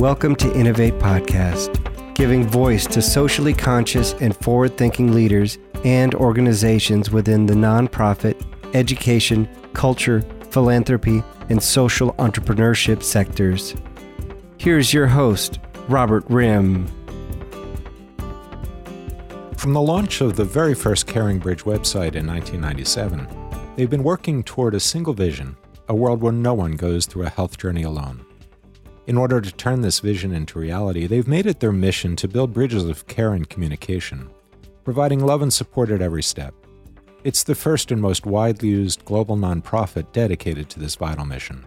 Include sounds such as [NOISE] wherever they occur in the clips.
Welcome to Innovate Podcast, giving voice to socially conscious and forward thinking leaders and organizations within the nonprofit, education, culture, philanthropy, and social entrepreneurship sectors. Here's your host, Robert Rim. From the launch of the very first CaringBridge website in 1997, they've been working toward a single vision a world where no one goes through a health journey alone. In order to turn this vision into reality, they've made it their mission to build bridges of care and communication, providing love and support at every step. It's the first and most widely used global nonprofit dedicated to this vital mission.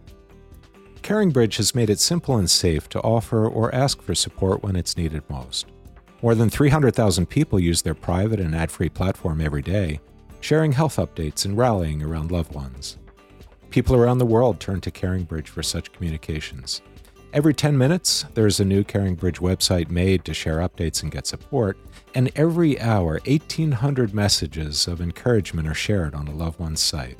CaringBridge has made it simple and safe to offer or ask for support when it's needed most. More than 300,000 people use their private and ad free platform every day, sharing health updates and rallying around loved ones. People around the world turn to CaringBridge for such communications. Every 10 minutes, there's a new CaringBridge website made to share updates and get support, and every hour, 1,800 messages of encouragement are shared on a loved one's site.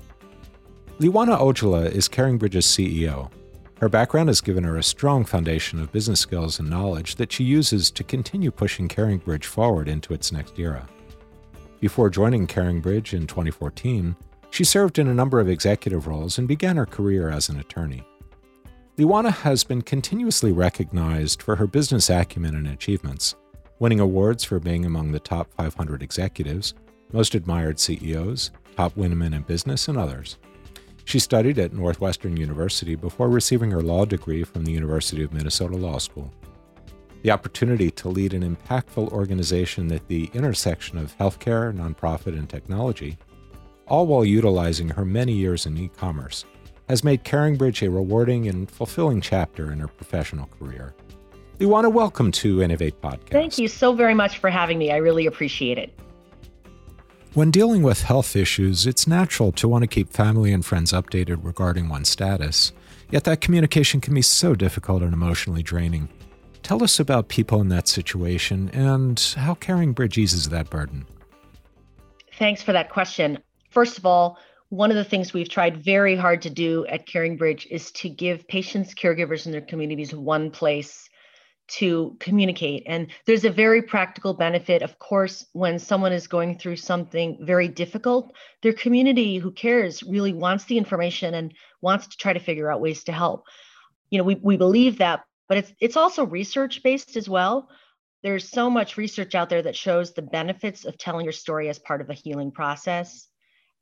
Liwanag Ojala is CaringBridge's CEO. Her background has given her a strong foundation of business skills and knowledge that she uses to continue pushing CaringBridge forward into its next era. Before joining CaringBridge in 2014, she served in a number of executive roles and began her career as an attorney. Liwanag has been continuously recognized for her business acumen and achievements, winning awards for being among the top 500 executives, most admired CEOs, top women in business, and others. She studied at Northwestern University before receiving her law degree from the University of Minnesota Law School. The opportunity to lead an impactful organization at the intersection of healthcare, nonprofit, and technology, all while utilizing her many years in e commerce, has made CaringBridge a rewarding and fulfilling chapter in her professional career. We want to welcome to Innovate Podcast. Thank you so very much for having me. I really appreciate it. When dealing with health issues, it's natural to want to keep family and friends updated regarding one's status. Yet that communication can be so difficult and emotionally draining. Tell us about people in that situation and how CaringBridge eases that burden. Thanks for that question. First of all, one of the things we've tried very hard to do at CaringBridge is to give patients, caregivers, and their communities one place to communicate. And there's a very practical benefit, of course, when someone is going through something very difficult, their community who cares really wants the information and wants to try to figure out ways to help. You know, we, we believe that, but it's it's also research based as well. There's so much research out there that shows the benefits of telling your story as part of a healing process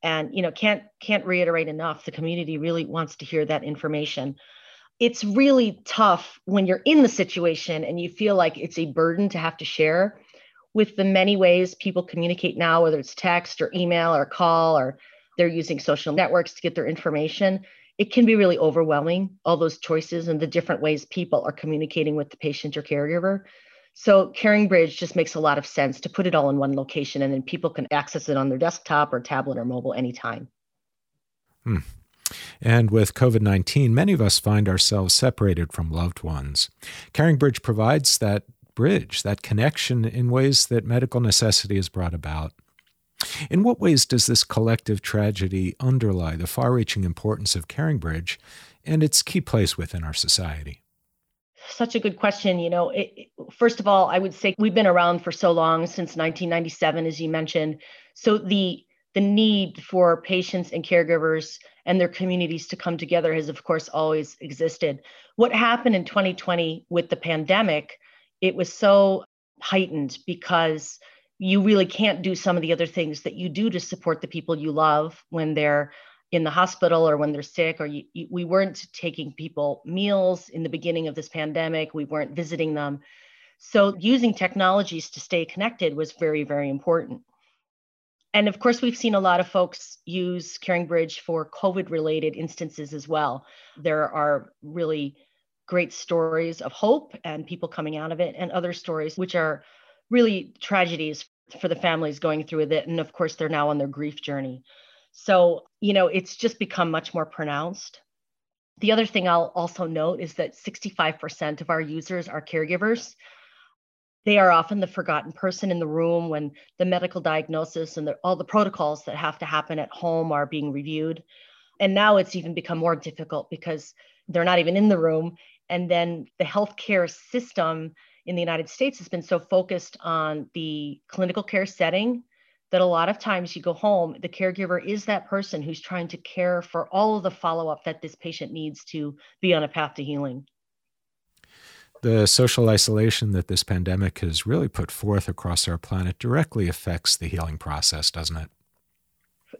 and you know can't can't reiterate enough the community really wants to hear that information. It's really tough when you're in the situation and you feel like it's a burden to have to share with the many ways people communicate now whether it's text or email or call or they're using social networks to get their information. It can be really overwhelming all those choices and the different ways people are communicating with the patient or caregiver so CaringBridge just makes a lot of sense to put it all in one location and then people can access it on their desktop or tablet or mobile anytime. Hmm. And with COVID 19, many of us find ourselves separated from loved ones. CaringBridge provides that bridge, that connection in ways that medical necessity has brought about. In what ways does this collective tragedy underlie the far reaching importance of CaringBridge and its key place within our society? Such a good question. You know, it, first of all, I would say we've been around for so long since 1997, as you mentioned. So the the need for patients and caregivers and their communities to come together has, of course, always existed. What happened in 2020 with the pandemic, it was so heightened because you really can't do some of the other things that you do to support the people you love when they're in the hospital or when they're sick or you, you, we weren't taking people meals in the beginning of this pandemic. We weren't visiting them. So using technologies to stay connected was very very important. And of course we've seen a lot of folks use caringbridge for covid related instances as well. There are really great stories of hope and people coming out of it and other stories which are really tragedies for the families going through it. And of course they're now on their grief journey so, you know, it's just become much more pronounced. The other thing I'll also note is that 65% of our users are caregivers. They are often the forgotten person in the room when the medical diagnosis and the, all the protocols that have to happen at home are being reviewed. And now it's even become more difficult because they're not even in the room And then the healthcare system in the United States has been so focused on the clinical care setting that a lot of times you go home, the caregiver is that person who's trying to care for all of the follow up that this patient needs to be on a path to healing. The social isolation that this pandemic has really put forth across our planet directly affects the healing process, doesn't it?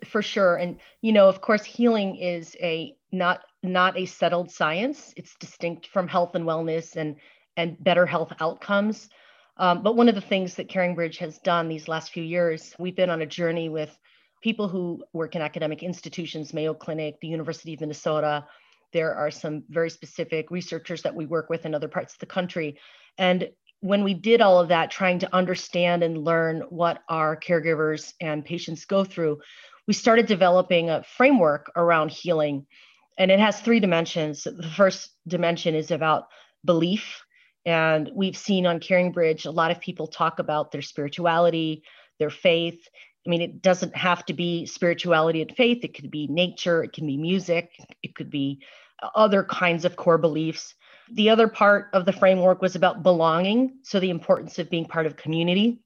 For sure. And you know, of course, healing is a not not a settled science. It's distinct from health and wellness and and better health outcomes. Um, but one of the things that CaringBridge has done these last few years, we've been on a journey with people who work in academic institutions, Mayo Clinic, the University of Minnesota. There are some very specific researchers that we work with in other parts of the country. And when we did all of that, trying to understand and learn what our caregivers and patients go through, we started developing a framework around healing. And it has three dimensions. The first dimension is about belief and we've seen on CaringBridge a lot of people talk about their spirituality, their faith. I mean, it doesn't have to be spirituality and faith, it could be nature, it can be music, it could be other kinds of core beliefs. The other part of the framework was about belonging, so the importance of being part of community.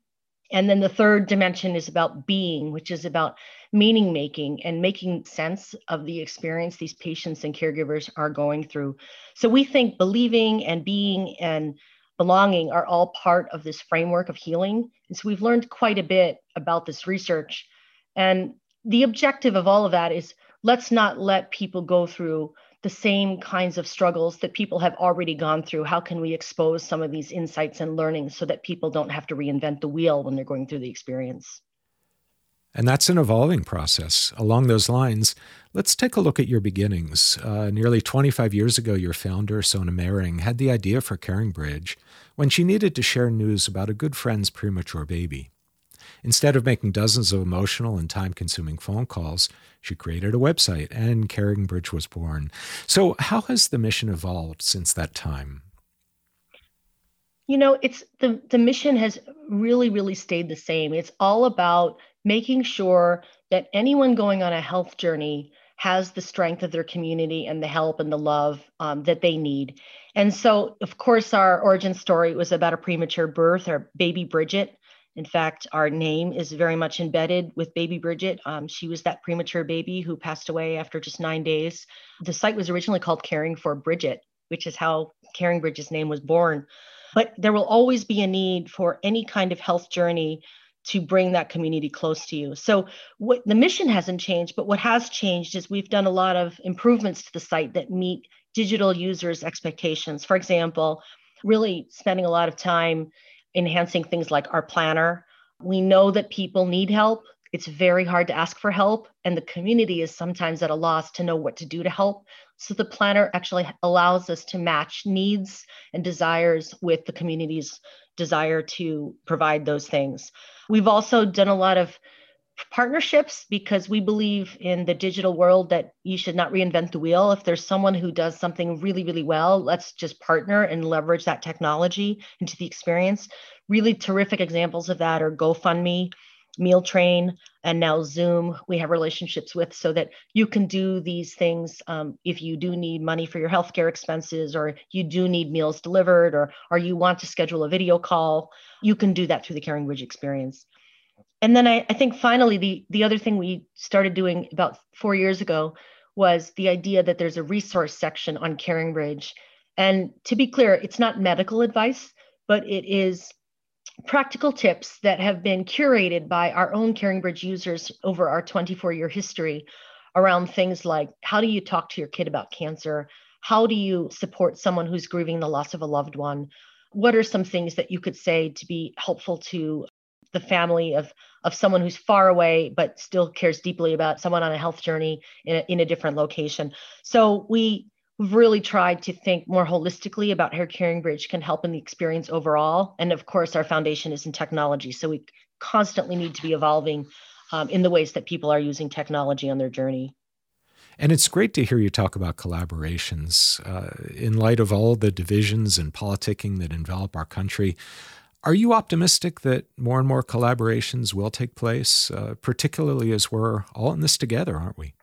And then the third dimension is about being, which is about meaning making and making sense of the experience these patients and caregivers are going through. So we think believing and being and belonging are all part of this framework of healing. And so we've learned quite a bit about this research. And the objective of all of that is let's not let people go through the same kinds of struggles that people have already gone through. How can we expose some of these insights and learnings so that people don't have to reinvent the wheel when they're going through the experience? And that's an evolving process. Along those lines, let's take a look at your beginnings. Uh, nearly 25 years ago, your founder, Sona Mehring, had the idea for CaringBridge when she needed to share news about a good friend's premature baby. Instead of making dozens of emotional and time consuming phone calls, she created a website and CaringBridge was born. So, how has the mission evolved since that time? You know, it's the, the mission has really, really stayed the same. It's all about making sure that anyone going on a health journey has the strength of their community and the help and the love um, that they need. And so, of course, our origin story was about a premature birth, our baby Bridget. In fact, our name is very much embedded with baby Bridget. Um, she was that premature baby who passed away after just nine days. The site was originally called Caring for Bridget, which is how CaringBridge's name was born. But there will always be a need for any kind of health journey to bring that community close to you. So what the mission hasn't changed, but what has changed is we've done a lot of improvements to the site that meet digital users' expectations. For example, really spending a lot of time enhancing things like our planner. We know that people need help. It's very hard to ask for help, and the community is sometimes at a loss to know what to do to help. So the planner actually allows us to match needs and desires with the community's desire to provide those things. We've also done a lot of partnerships because we believe in the digital world that you should not reinvent the wheel. If there's someone who does something really, really well, let's just partner and leverage that technology into the experience. Really terrific examples of that are GoFundMe, Meal Train, and now Zoom. We have relationships with so that you can do these things um, if you do need money for your healthcare expenses, or you do need meals delivered, or or you want to schedule a video call. You can do that through the CaringBridge experience. And then I, I think finally the the other thing we started doing about four years ago was the idea that there's a resource section on CaringBridge. And to be clear, it's not medical advice, but it is practical tips that have been curated by our own CaringBridge users over our 24 year history around things like how do you talk to your kid about cancer? How do you support someone who's grieving the loss of a loved one? What are some things that you could say to be helpful to the family of, of someone who's far away but still cares deeply about someone on a health journey in a, in a different location? So we really tried to think more holistically about how CaringBridge can help in the experience overall. And of course, our foundation is in technology. So we constantly need to be evolving um, in the ways that people are using technology on their journey. And it's great to hear you talk about collaborations. Uh, in light of all the divisions and politicking that envelop our country, are you optimistic that more and more collaborations will take place, uh, particularly as we're all in this together, aren't we?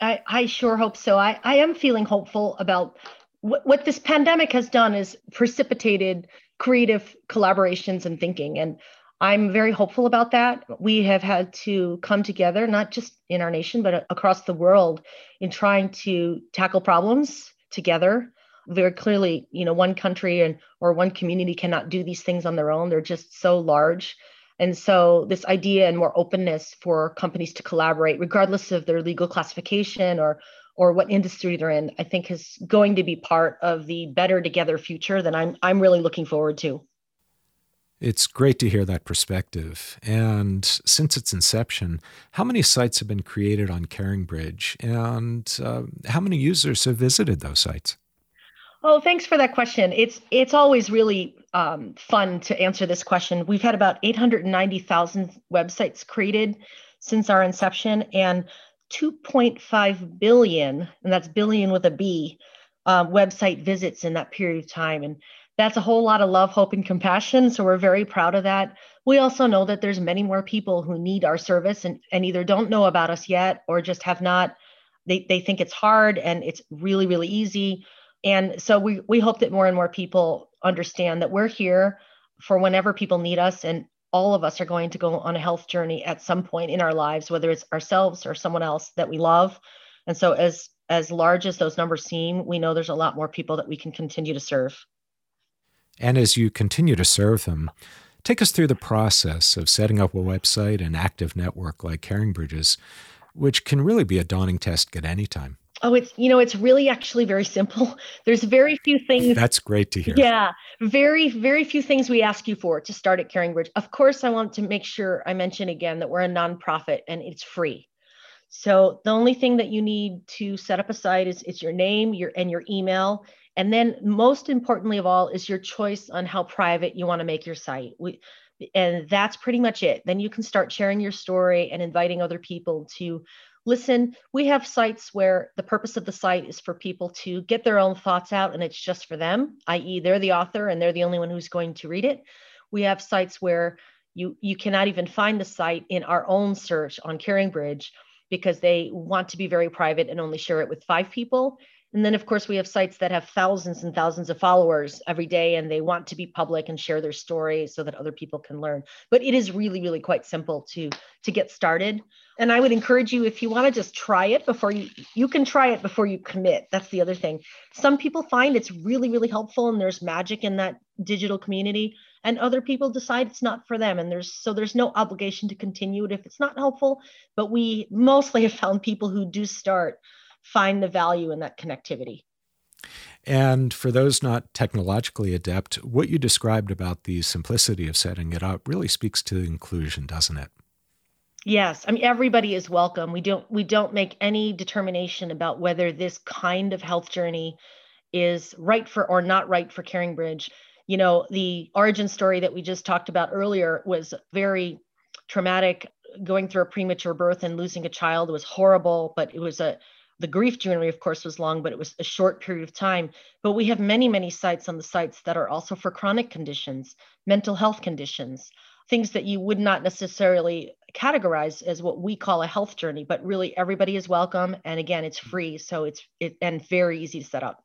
I, I sure hope so. I, I am feeling hopeful about what, what this pandemic has done is precipitated creative collaborations and thinking. And I'm very hopeful about that. We have had to come together, not just in our nation, but across the world, in trying to tackle problems together. Very clearly, you know, one country and or one community cannot do these things on their own. They're just so large. And so, this idea and more openness for companies to collaborate, regardless of their legal classification or or what industry they're in, I think is going to be part of the better together future that I'm I'm really looking forward to. It's great to hear that perspective. And since its inception, how many sites have been created on CaringBridge, and uh, how many users have visited those sites? Oh, thanks for that question. It's it's always really um, fun to answer this question. We've had about 890,000 websites created since our inception, and 2.5 billion, and that's billion with a B, uh, website visits in that period of time. And that's a whole lot of love, hope, and compassion. So we're very proud of that. We also know that there's many more people who need our service and, and either don't know about us yet or just have not, they, they think it's hard and it's really, really easy. And so we, we hope that more and more people understand that we're here for whenever people need us. And all of us are going to go on a health journey at some point in our lives, whether it's ourselves or someone else that we love. And so as as large as those numbers seem, we know there's a lot more people that we can continue to serve. And as you continue to serve them, take us through the process of setting up a website and active network like caring bridges which can really be a daunting task at any time. Oh, it's you know, it's really actually very simple. [LAUGHS] There's very few things. That's great to hear. Yeah, very very few things we ask you for to start at CaringBridge. Of course, I want to make sure I mention again that we're a nonprofit and it's free. So the only thing that you need to set up a site is it's your name, your and your email, and then most importantly of all is your choice on how private you want to make your site. We, and that's pretty much it. Then you can start sharing your story and inviting other people to listen, we have sites where the purpose of the site is for people to get their own thoughts out and it's just for them, i.e., they're the author and they're the only one who's going to read it. We have sites where you you cannot even find the site in our own search on CaringBridge because they want to be very private and only share it with five people. And then, of course, we have sites that have thousands and thousands of followers every day, and they want to be public and share their story so that other people can learn. But it is really, really quite simple to to get started. And I would encourage you if you want to just try it before you you can try it before you commit. That's the other thing. Some people find it's really, really helpful, and there's magic in that digital community, and other people decide it's not for them. And there's so there's no obligation to continue it if it's not helpful. But we mostly have found people who do start find the value in that connectivity. And for those not technologically adept, what you described about the simplicity of setting it up really speaks to inclusion, doesn't it? Yes, I mean everybody is welcome. We don't we don't make any determination about whether this kind of health journey is right for or not right for CaringBridge. You know, the origin story that we just talked about earlier was very traumatic. Going through a premature birth and losing a child was horrible, but it was a the grief journey, of course, was long, but it was a short period of time. But we have many, many sites on the sites that are also for chronic conditions, mental health conditions, things that you would not necessarily categorize as what we call a health journey, but really everybody is welcome. And again, it's free. So it's it, and very easy to set up.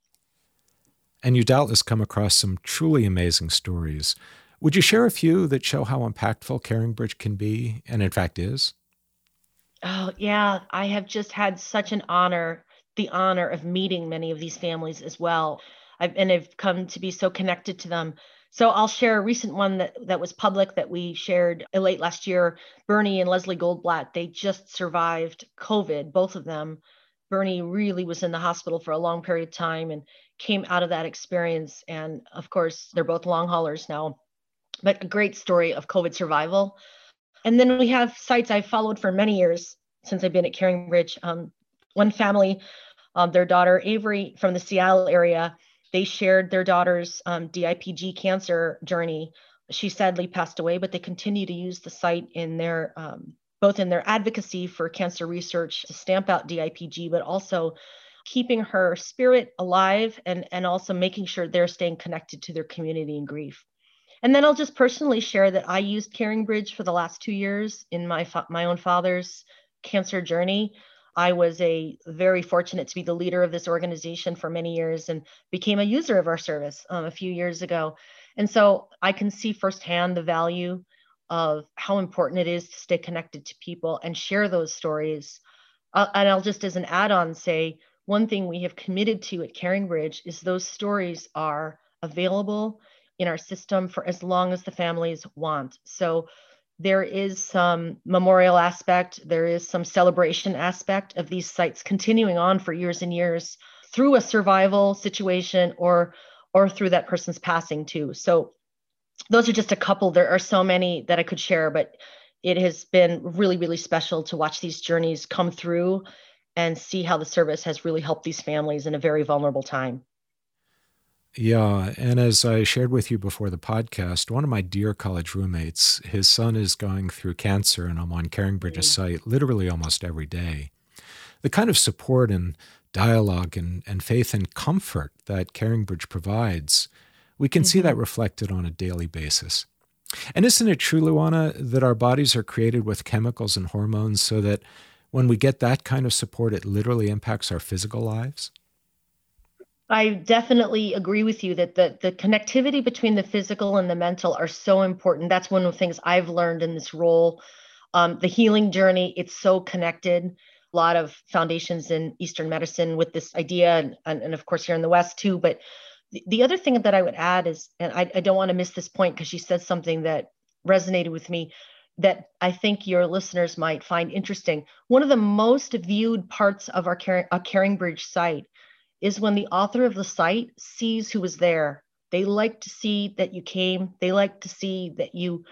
And you doubtless come across some truly amazing stories. Would you share a few that show how impactful CaringBridge can be, and in fact is? Oh, yeah. I have just had such an honor, the honor of meeting many of these families as well. I've, and I've come to be so connected to them. So I'll share a recent one that, that was public that we shared late last year. Bernie and Leslie Goldblatt, they just survived COVID, both of them. Bernie really was in the hospital for a long period of time and came out of that experience. And of course, they're both long haulers now, but a great story of COVID survival. And then we have sites I've followed for many years since I've been at CaringBridge. Um, one family, um, their daughter Avery from the Seattle area, they shared their daughter's um, DIPG cancer journey. She sadly passed away, but they continue to use the site in their um, both in their advocacy for cancer research to stamp out DIPG, but also keeping her spirit alive and, and also making sure they're staying connected to their community in grief. And then I'll just personally share that I used CaringBridge for the last two years in my fa- my own father's cancer journey. I was a very fortunate to be the leader of this organization for many years and became a user of our service um, a few years ago. And so I can see firsthand the value of how important it is to stay connected to people and share those stories. Uh, and I'll just as an add on say, one thing we have committed to at CaringBridge is those stories are available in our system for as long as the families want. So there is some memorial aspect, there is some celebration aspect of these sites continuing on for years and years through a survival situation or or through that person's passing too. So those are just a couple. There are so many that I could share, but it has been really, really special to watch these journeys come through and see how the service has really helped these families in a very vulnerable time. Yeah. And as I shared with you before the podcast, one of my dear college roommates, his son is going through cancer, and I'm on CaringBridge's mm-hmm. site literally almost every day. The kind of support and dialogue and, and faith and comfort that CaringBridge provides, we can mm-hmm. see that mm-hmm. reflected on a daily basis. And isn't it true, Luana, that our bodies are created with chemicals and hormones so that when we get that kind of support, it literally impacts our physical lives? I definitely agree with you that the, the connectivity between the physical and the mental are so important. That's one of the things I've learned in this role. Um, the healing journey, it's so connected. A lot of foundations in Eastern medicine with this idea, and, and, of course here in the West too. But the, the other thing that I would add is, and I, I don't want to miss this point because she said something that resonated with me that I think your listeners might find interesting. One of the most viewed parts of our Caring, Bridge site is when the author of the site sees who was there. They like to see that you came, they like to see that you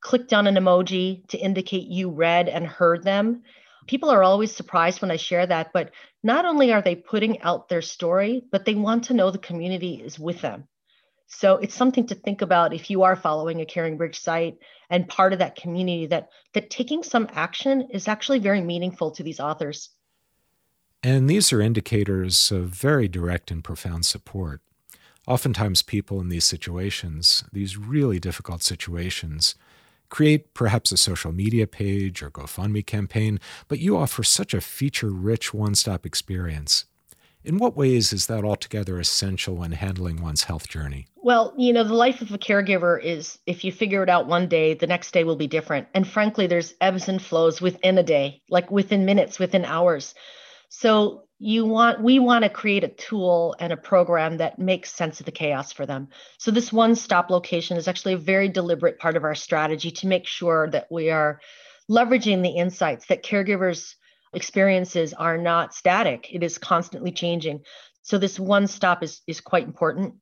clicked on an emoji to indicate you read and heard them. People are always surprised when I share that, but not only are they putting out their story, but they want to know the community is with them. So it's something to think about if you are following a CaringBridge site and part of that community that that taking some action is actually very meaningful to these authors. And these are indicators of very direct and profound support. Oftentimes, people in these situations, these really difficult situations, create perhaps a social media page or GoFundMe campaign, but you offer such a feature rich one stop experience. In what ways is that altogether essential when handling one's health journey? Well, you know, the life of a caregiver is if you figure it out one day, the next day will be different. And frankly, there's ebbs and flows within a day, like within minutes, within hours. So you want we want to create a tool and a program that makes sense of the chaos for them. So this one stop location is actually a very deliberate part of our strategy to make sure that we are leveraging the insights that caregivers experiences are not static. It is constantly changing. So this one stop is is quite important.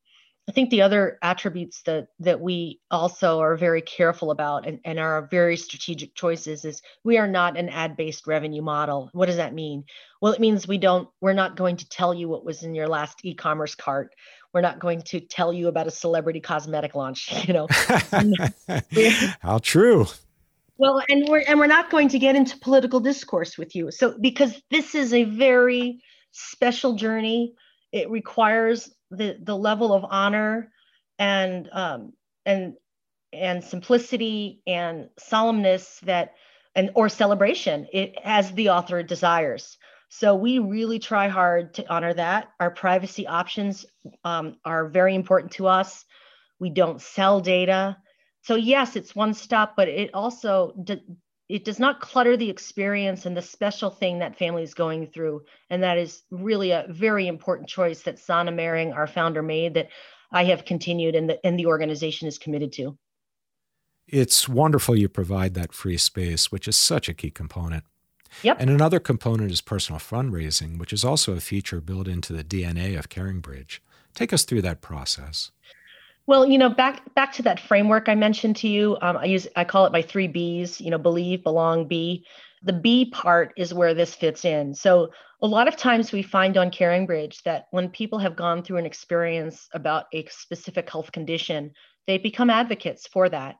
I think the other attributes that that we also are very careful about and, and are very strategic choices is we are not an ad-based revenue model. What does that mean? Well, it means we don't, we're not going to tell you what was in your last e-commerce cart. We're not going to tell you about a celebrity cosmetic launch, [LAUGHS] you know. [LAUGHS] How true. Well, and we're and we're not going to get into political discourse with you. So because this is a very special journey, it requires the the level of honor and um, and and simplicity and solemnness that and or celebration it as the author desires. So we really try hard to honor that. Our privacy options um, are very important to us. We don't sell data. So yes it's one stop but it also it does not clutter the experience and the special thing that family is going through. And that is really a very important choice that Sona Mehring, our founder, made that I have continued and the, and the organization is committed to. It's wonderful you provide that free space, which is such a key component. Yep. And another component is personal fundraising, which is also a feature built into the DNA of CaringBridge. Take us through that process. Well, you know, back back to that framework I mentioned to you. Um, I use I call it my three B's. You know, believe, belong, be. The B part is where this fits in. So a lot of times we find on CaringBridge that when people have gone through an experience about a specific health condition, they become advocates for that,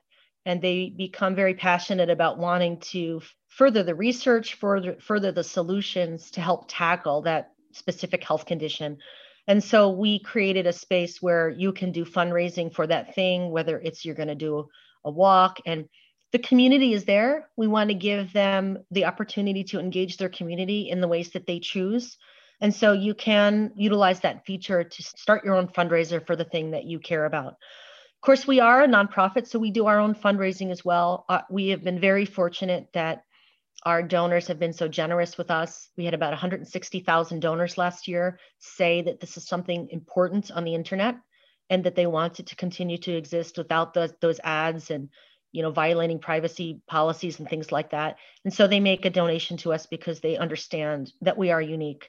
and they become very passionate about wanting to further the research, further further the solutions to help tackle that specific health condition. And so we created a space where you can do fundraising for that thing, whether it's you're going to do a walk. And the community is there. We want to give them the opportunity to engage their community in the ways that they choose. And so you can utilize that feature to start your own fundraiser for the thing that you care about. Of course, we are a nonprofit, so we do our own fundraising as well. Uh, we have been very fortunate that our donors have been so generous with us. We had about 160,000 donors last year say that this is something important on the internet and that they want it to continue to exist without those, those ads and you know violating privacy policies and things like that. And so they make a donation to us because they understand that we are unique.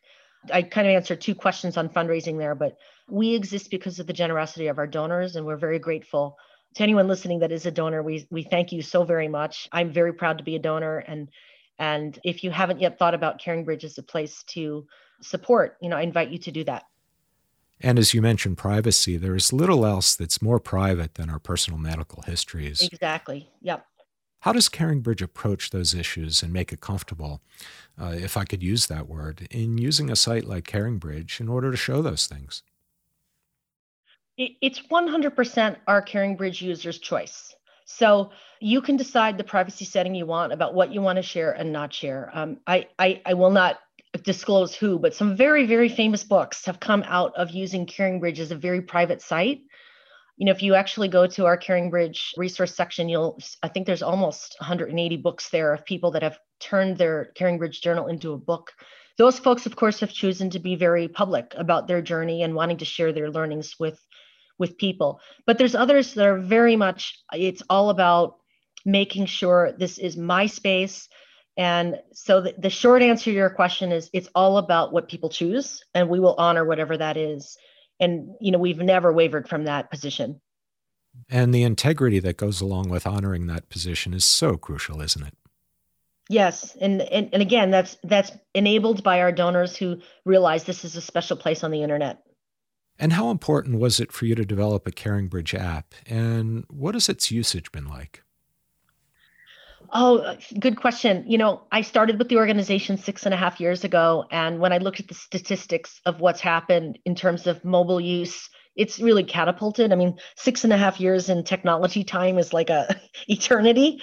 I kind of answered two questions on fundraising there, but we exist because of the generosity of our donors, and we're very grateful to anyone listening that is a donor. We we thank you so very much. I'm very proud to be a donor, and and if you haven't yet thought about CaringBridge as a place to support, you know, I invite you to do that. And as you mentioned, privacy, there is little else that's more private than our personal medical histories. Exactly. Yep. How does CaringBridge approach those issues and make it comfortable, uh, if I could use that word, in using a site like CaringBridge in order to show those things? It's 100% our CaringBridge user's choice. So you can decide the privacy setting you want about what you want to share and not share. Um, I, I, I will not disclose who, but some very, very famous books have come out of using CaringBridge as a very private site you know, if you actually go to our CaringBridge resource section, you'll, I think there's almost 180 books there of people that have turned their CaringBridge journal into a book. Those folks, of course, have chosen to be very public about their journey and wanting to share their learnings with, with people. But there's others that are very much, it's all about making sure this is my space. And so the, the short answer to your question is it's all about what people choose, and we will honor whatever that is. And you know we've never wavered from that position. And the integrity that goes along with honoring that position is so crucial isn't it? Yes. And, and and again that's that's enabled by our donors who realize this is a special place on the internet and how important was it for you to develop a CaringBridge app and what has its usage been like Oh, good question. You know, I started with the organization six and a half years ago. And when I looked at the statistics of what's happened in terms of mobile use, it's really catapulted. I mean, six and a half years in technology time is like a [LAUGHS] eternity.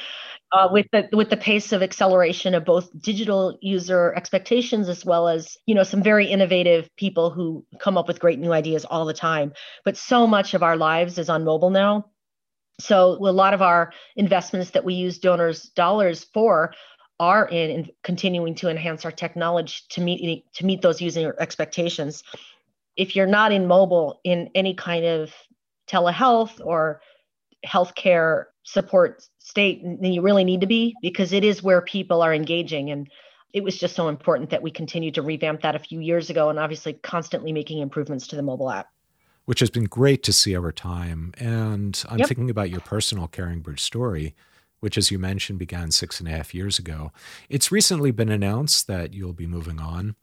Uh, with the with the pace of acceleration of both digital user expectations as well as you know some very innovative people who come up with great new ideas all the time but so much of our lives is on mobile now so a lot of our investments that we use donors' dollars for are in, in continuing to enhance our technology to meet to meet those user expectations. If you're not in mobile in any kind of telehealth or healthcare support state, than you really need to be because it is where people are engaging. And it was just so important that we continued to revamp that a few years ago and obviously constantly making improvements to the mobile app which has been great to see over time. And I'm yep. thinking about your personal caring CaringBridge story, which, as you mentioned, began six and a half years ago. It's recently been announced that you'll be moving on.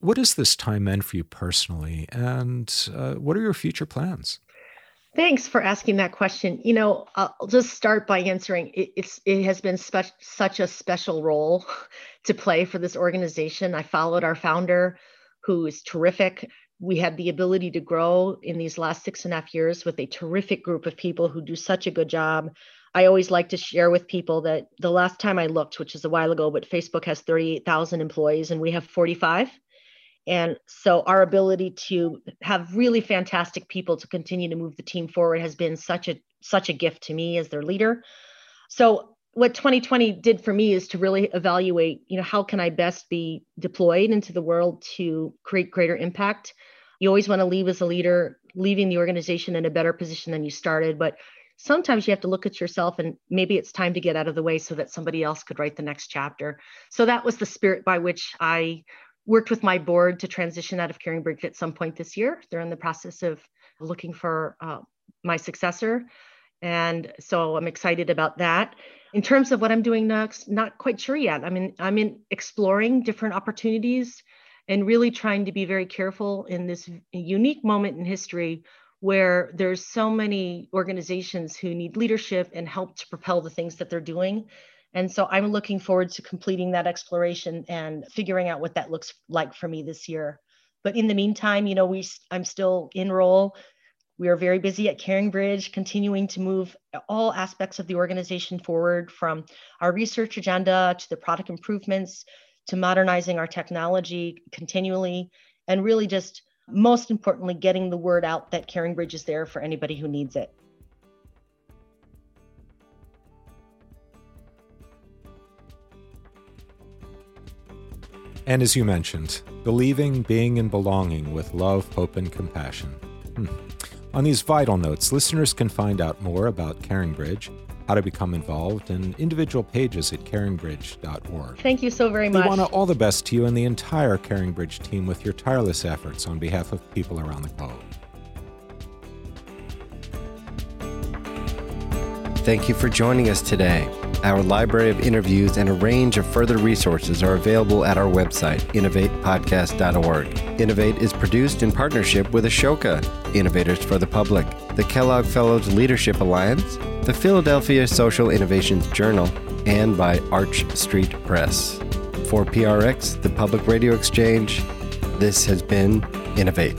What has this time meant for you personally, and uh, what are your future plans? Thanks for asking that question. You know, I'll just start by answering. It, it's it has been spe- such a special role [LAUGHS] to play for this organization. I followed our founder, who is terrific we had the ability to grow in these last six and a half years with a terrific group of people who do such a good job. I always like to share with people that the last time I looked, which is a while ago, but Facebook has 38,000 employees and we have 45. And so our ability to have really fantastic people to continue to move the team forward has been such a such a gift to me as their leader. So what 2020 did for me is to really evaluate, you know, how can I best be deployed into the world to create greater impact? You always want to leave as a leader, leaving the organization in a better position than you started, but sometimes you have to look at yourself and maybe it's time to get out of the way so that somebody else could write the next chapter. So that was the spirit by which I worked with my board to transition out of CaringBridge at some point this year. They're in the process of looking for uh, my successor. And so I'm excited about that. In terms of what I'm doing next, not quite sure yet. I mean, I'm in exploring different opportunities and really trying to be very careful in this unique moment in history where there's so many organizations who need leadership and help to propel the things that they're doing. And so I'm looking forward to completing that exploration and figuring out what that looks like for me this year. But in the meantime, you know, we I'm still in role We are very busy at CaringBridge, continuing to move all aspects of the organization forward from our research agenda to the product improvements to modernizing our technology continually, and really just most importantly, getting the word out that CaringBridge is there for anybody who needs it. And as you mentioned, believing, being, and belonging with love, hope, and compassion. Hmm. On these vital notes, listeners can find out more about CaringBridge, how to become involved, and individual pages at caringbridge.org. Thank you so very much. We want all the best to you and the entire CaringBridge team with your tireless efforts on behalf of people around the globe. Thank you for joining us today. Our library of interviews and a range of further resources are available at our website, innovatepodcast.org. Innovate is produced in partnership with Ashoka, Innovators for the Public, the Kellogg Fellows Leadership Alliance, the Philadelphia Social Innovations Journal, and by Arch Street Press. For PRX, the Public Radio Exchange, this has been Innovate.